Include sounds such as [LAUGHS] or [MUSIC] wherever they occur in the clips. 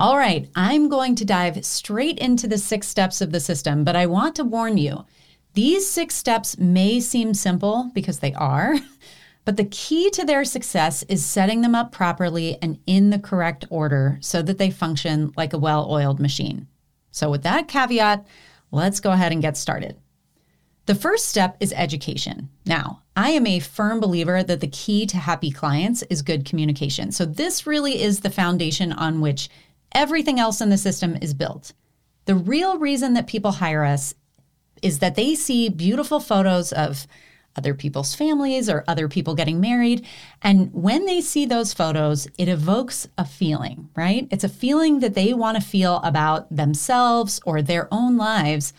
All right, I'm going to dive straight into the six steps of the system, but I want to warn you these six steps may seem simple because they are, [LAUGHS] but the key to their success is setting them up properly and in the correct order so that they function like a well oiled machine. So, with that caveat, let's go ahead and get started. The first step is education. Now, I am a firm believer that the key to happy clients is good communication. So, this really is the foundation on which everything else in the system is built. The real reason that people hire us is that they see beautiful photos of other people's families or other people getting married. And when they see those photos, it evokes a feeling, right? It's a feeling that they want to feel about themselves or their own lives.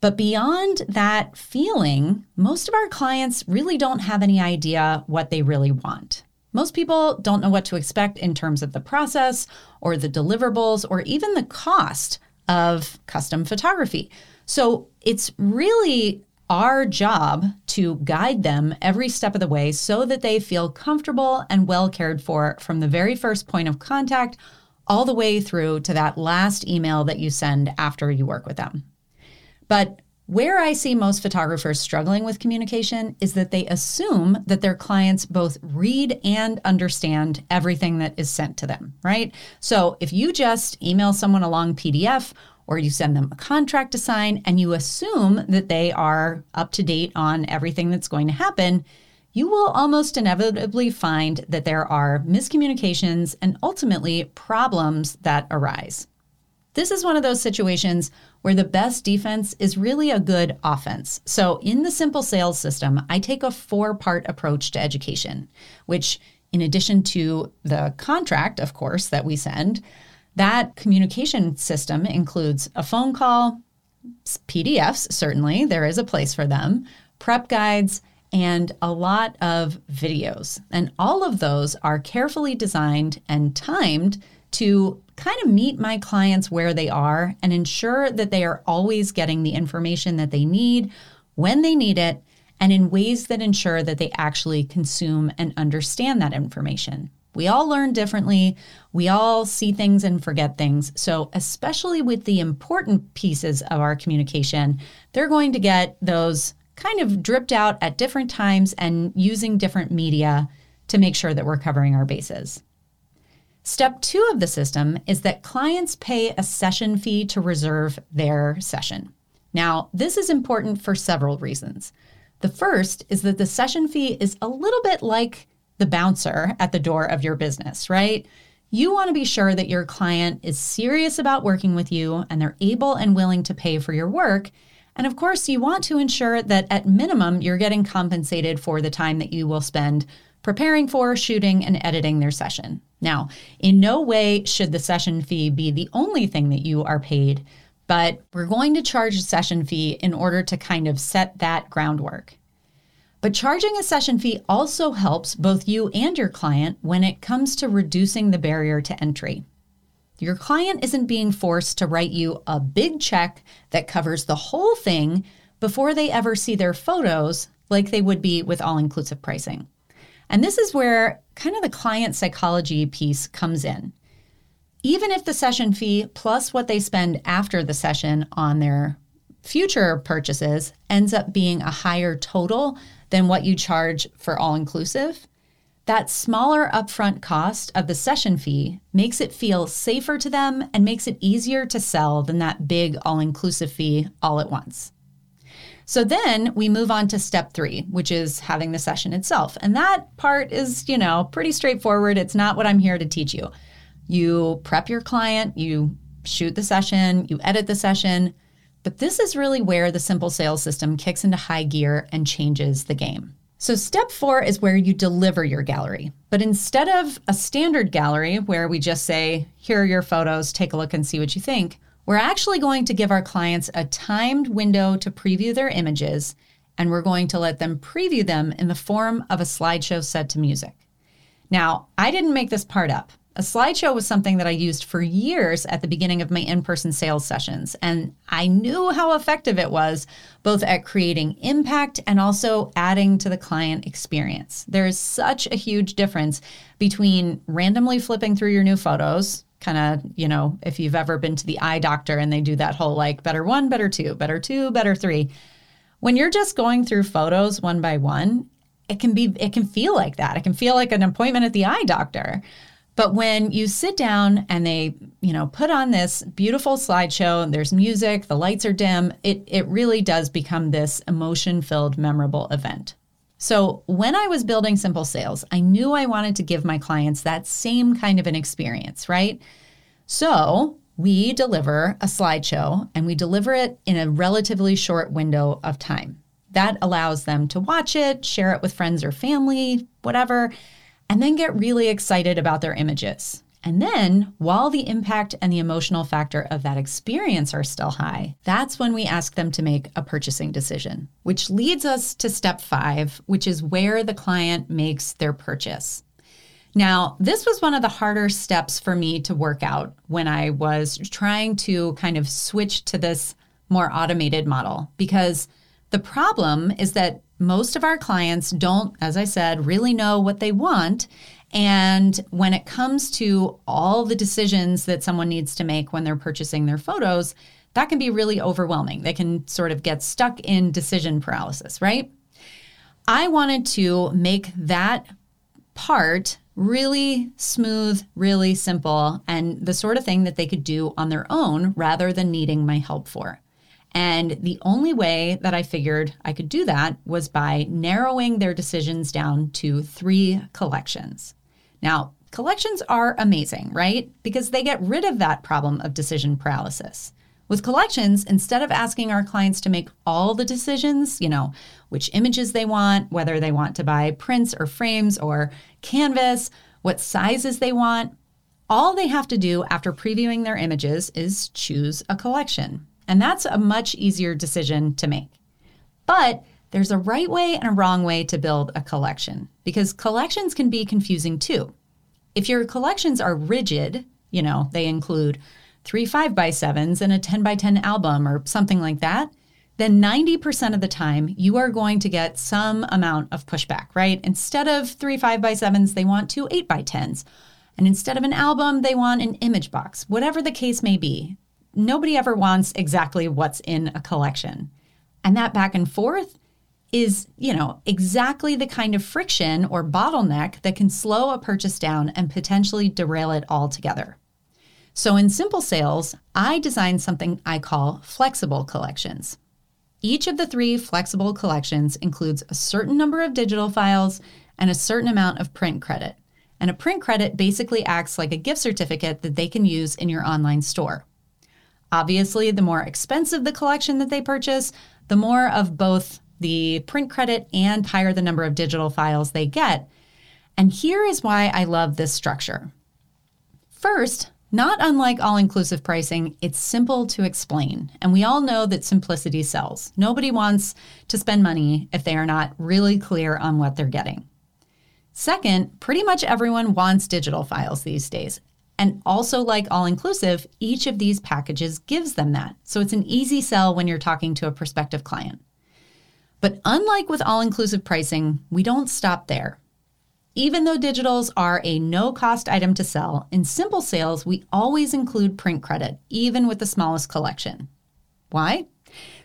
But beyond that feeling, most of our clients really don't have any idea what they really want. Most people don't know what to expect in terms of the process or the deliverables or even the cost of custom photography. So it's really our job to guide them every step of the way so that they feel comfortable and well cared for from the very first point of contact all the way through to that last email that you send after you work with them. But where I see most photographers struggling with communication is that they assume that their clients both read and understand everything that is sent to them, right? So if you just email someone a long PDF or you send them a contract to sign and you assume that they are up to date on everything that's going to happen, you will almost inevitably find that there are miscommunications and ultimately problems that arise. This is one of those situations where the best defense is really a good offense. So, in the simple sales system, I take a four part approach to education, which, in addition to the contract, of course, that we send, that communication system includes a phone call, PDFs, certainly, there is a place for them, prep guides, and a lot of videos. And all of those are carefully designed and timed to kind of meet my clients where they are and ensure that they are always getting the information that they need when they need it and in ways that ensure that they actually consume and understand that information. We all learn differently. We all see things and forget things. So, especially with the important pieces of our communication, they're going to get those kind of dripped out at different times and using different media to make sure that we're covering our bases. Step two of the system is that clients pay a session fee to reserve their session. Now, this is important for several reasons. The first is that the session fee is a little bit like the bouncer at the door of your business, right? You want to be sure that your client is serious about working with you and they're able and willing to pay for your work. And of course, you want to ensure that at minimum, you're getting compensated for the time that you will spend preparing for, shooting, and editing their session. Now, in no way should the session fee be the only thing that you are paid, but we're going to charge a session fee in order to kind of set that groundwork. But charging a session fee also helps both you and your client when it comes to reducing the barrier to entry. Your client isn't being forced to write you a big check that covers the whole thing before they ever see their photos, like they would be with all inclusive pricing. And this is where kind of the client psychology piece comes in. Even if the session fee plus what they spend after the session on their future purchases ends up being a higher total than what you charge for all inclusive, that smaller upfront cost of the session fee makes it feel safer to them and makes it easier to sell than that big all inclusive fee all at once. So then we move on to step three, which is having the session itself. And that part is, you know, pretty straightforward. It's not what I'm here to teach you. You prep your client, you shoot the session, you edit the session, but this is really where the simple sales system kicks into high gear and changes the game. So, step four is where you deliver your gallery. But instead of a standard gallery where we just say, here are your photos, take a look and see what you think, we're actually going to give our clients a timed window to preview their images, and we're going to let them preview them in the form of a slideshow set to music. Now, I didn't make this part up. A slideshow was something that I used for years at the beginning of my in person sales sessions, and I knew how effective it was, both at creating impact and also adding to the client experience. There is such a huge difference between randomly flipping through your new photos, kind of, you know, if you've ever been to the eye doctor and they do that whole like better one, better two, better two, better three. When you're just going through photos one by one, it can be it can feel like that. It can feel like an appointment at the eye doctor. But when you sit down and they, you know, put on this beautiful slideshow and there's music, the lights are dim, it it really does become this emotion-filled memorable event. So, when I was building Simple Sales, I knew I wanted to give my clients that same kind of an experience, right? So, we deliver a slideshow and we deliver it in a relatively short window of time. That allows them to watch it, share it with friends or family, whatever, and then get really excited about their images. And then, while the impact and the emotional factor of that experience are still high, that's when we ask them to make a purchasing decision, which leads us to step five, which is where the client makes their purchase. Now, this was one of the harder steps for me to work out when I was trying to kind of switch to this more automated model because the problem is that most of our clients don't, as I said, really know what they want. And when it comes to all the decisions that someone needs to make when they're purchasing their photos, that can be really overwhelming. They can sort of get stuck in decision paralysis, right? I wanted to make that part really smooth, really simple, and the sort of thing that they could do on their own rather than needing my help for. And the only way that I figured I could do that was by narrowing their decisions down to three collections. Now, collections are amazing, right? Because they get rid of that problem of decision paralysis. With collections, instead of asking our clients to make all the decisions, you know, which images they want, whether they want to buy prints or frames or canvas, what sizes they want, all they have to do after previewing their images is choose a collection. And that's a much easier decision to make. But there's a right way and a wrong way to build a collection because collections can be confusing too. If your collections are rigid, you know, they include three 5 by 7s and a 10 by 10 album or something like that, then 90% of the time you are going to get some amount of pushback, right? Instead of three 5 by 7s, they want two 8 by 10s. And instead of an album, they want an image box, whatever the case may be nobody ever wants exactly what's in a collection. And that back and forth is, you know, exactly the kind of friction or bottleneck that can slow a purchase down and potentially derail it altogether. So in Simple Sales, I designed something I call flexible collections. Each of the three flexible collections includes a certain number of digital files and a certain amount of print credit. And a print credit basically acts like a gift certificate that they can use in your online store. Obviously, the more expensive the collection that they purchase, the more of both the print credit and higher the number of digital files they get. And here is why I love this structure. First, not unlike all inclusive pricing, it's simple to explain. And we all know that simplicity sells. Nobody wants to spend money if they are not really clear on what they're getting. Second, pretty much everyone wants digital files these days. And also, like all inclusive, each of these packages gives them that. So it's an easy sell when you're talking to a prospective client. But unlike with all inclusive pricing, we don't stop there. Even though digitals are a no cost item to sell, in simple sales, we always include print credit, even with the smallest collection. Why?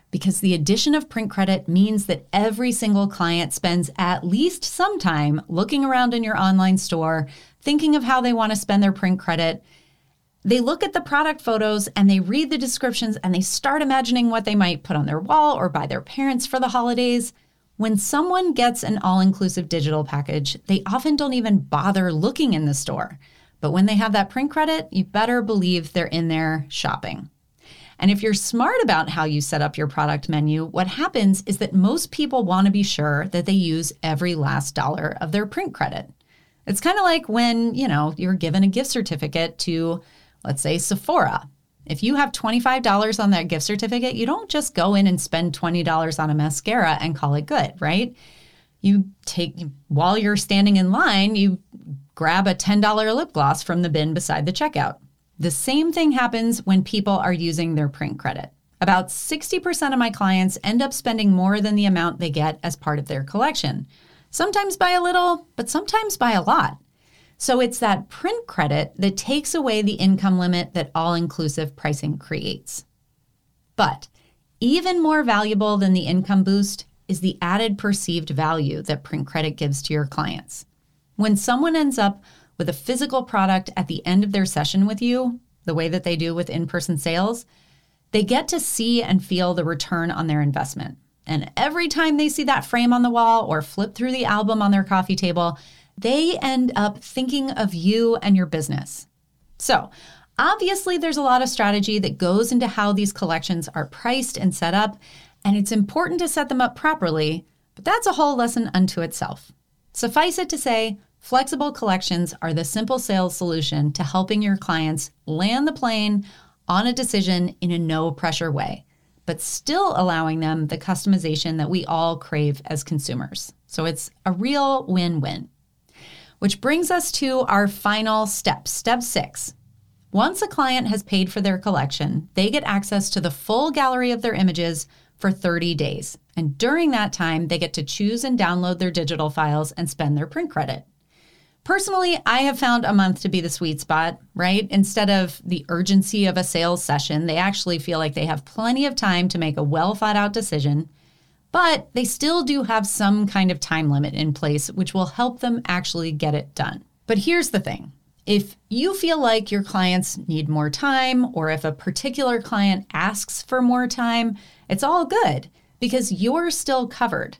Because the addition of print credit means that every single client spends at least some time looking around in your online store, thinking of how they want to spend their print credit. They look at the product photos and they read the descriptions and they start imagining what they might put on their wall or buy their parents for the holidays. When someone gets an all inclusive digital package, they often don't even bother looking in the store. But when they have that print credit, you better believe they're in there shopping. And if you're smart about how you set up your product menu, what happens is that most people want to be sure that they use every last dollar of their print credit. It's kind of like when, you know, you're given a gift certificate to, let's say, Sephora. If you have $25 on that gift certificate, you don't just go in and spend $20 on a mascara and call it good, right? You take, while you're standing in line, you grab a $10 lip gloss from the bin beside the checkout. The same thing happens when people are using their print credit. About 60% of my clients end up spending more than the amount they get as part of their collection sometimes by a little, but sometimes by a lot. So it's that print credit that takes away the income limit that all inclusive pricing creates. But even more valuable than the income boost is the added perceived value that print credit gives to your clients. When someone ends up with a physical product at the end of their session with you, the way that they do with in person sales, they get to see and feel the return on their investment. And every time they see that frame on the wall or flip through the album on their coffee table, they end up thinking of you and your business. So, obviously, there's a lot of strategy that goes into how these collections are priced and set up, and it's important to set them up properly, but that's a whole lesson unto itself. Suffice it to say, flexible collections are the simple sales solution to helping your clients land the plane on a decision in a no pressure way, but still allowing them the customization that we all crave as consumers. So it's a real win win. Which brings us to our final step, step six. Once a client has paid for their collection, they get access to the full gallery of their images for 30 days. And during that time, they get to choose and download their digital files and spend their print credit. Personally, I have found a month to be the sweet spot, right? Instead of the urgency of a sales session, they actually feel like they have plenty of time to make a well thought out decision, but they still do have some kind of time limit in place, which will help them actually get it done. But here's the thing if you feel like your clients need more time, or if a particular client asks for more time, it's all good because you're still covered.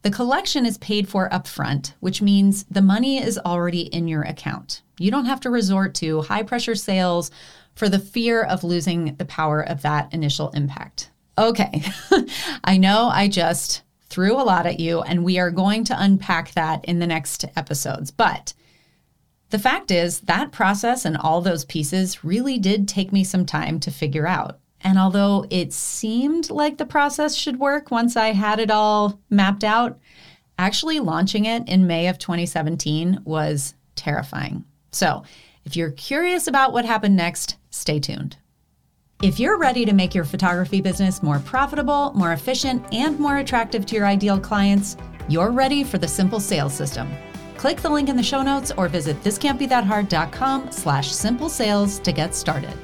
The collection is paid for upfront, which means the money is already in your account. You don't have to resort to high pressure sales for the fear of losing the power of that initial impact. Okay, [LAUGHS] I know I just threw a lot at you, and we are going to unpack that in the next episodes. But the fact is, that process and all those pieces really did take me some time to figure out. And although it seemed like the process should work once I had it all mapped out, actually launching it in May of 2017 was terrifying. So, if you're curious about what happened next, stay tuned. If you're ready to make your photography business more profitable, more efficient, and more attractive to your ideal clients, you're ready for the Simple Sales System. Click the link in the show notes or visit thiscantbethathard.com slash simple sales to get started.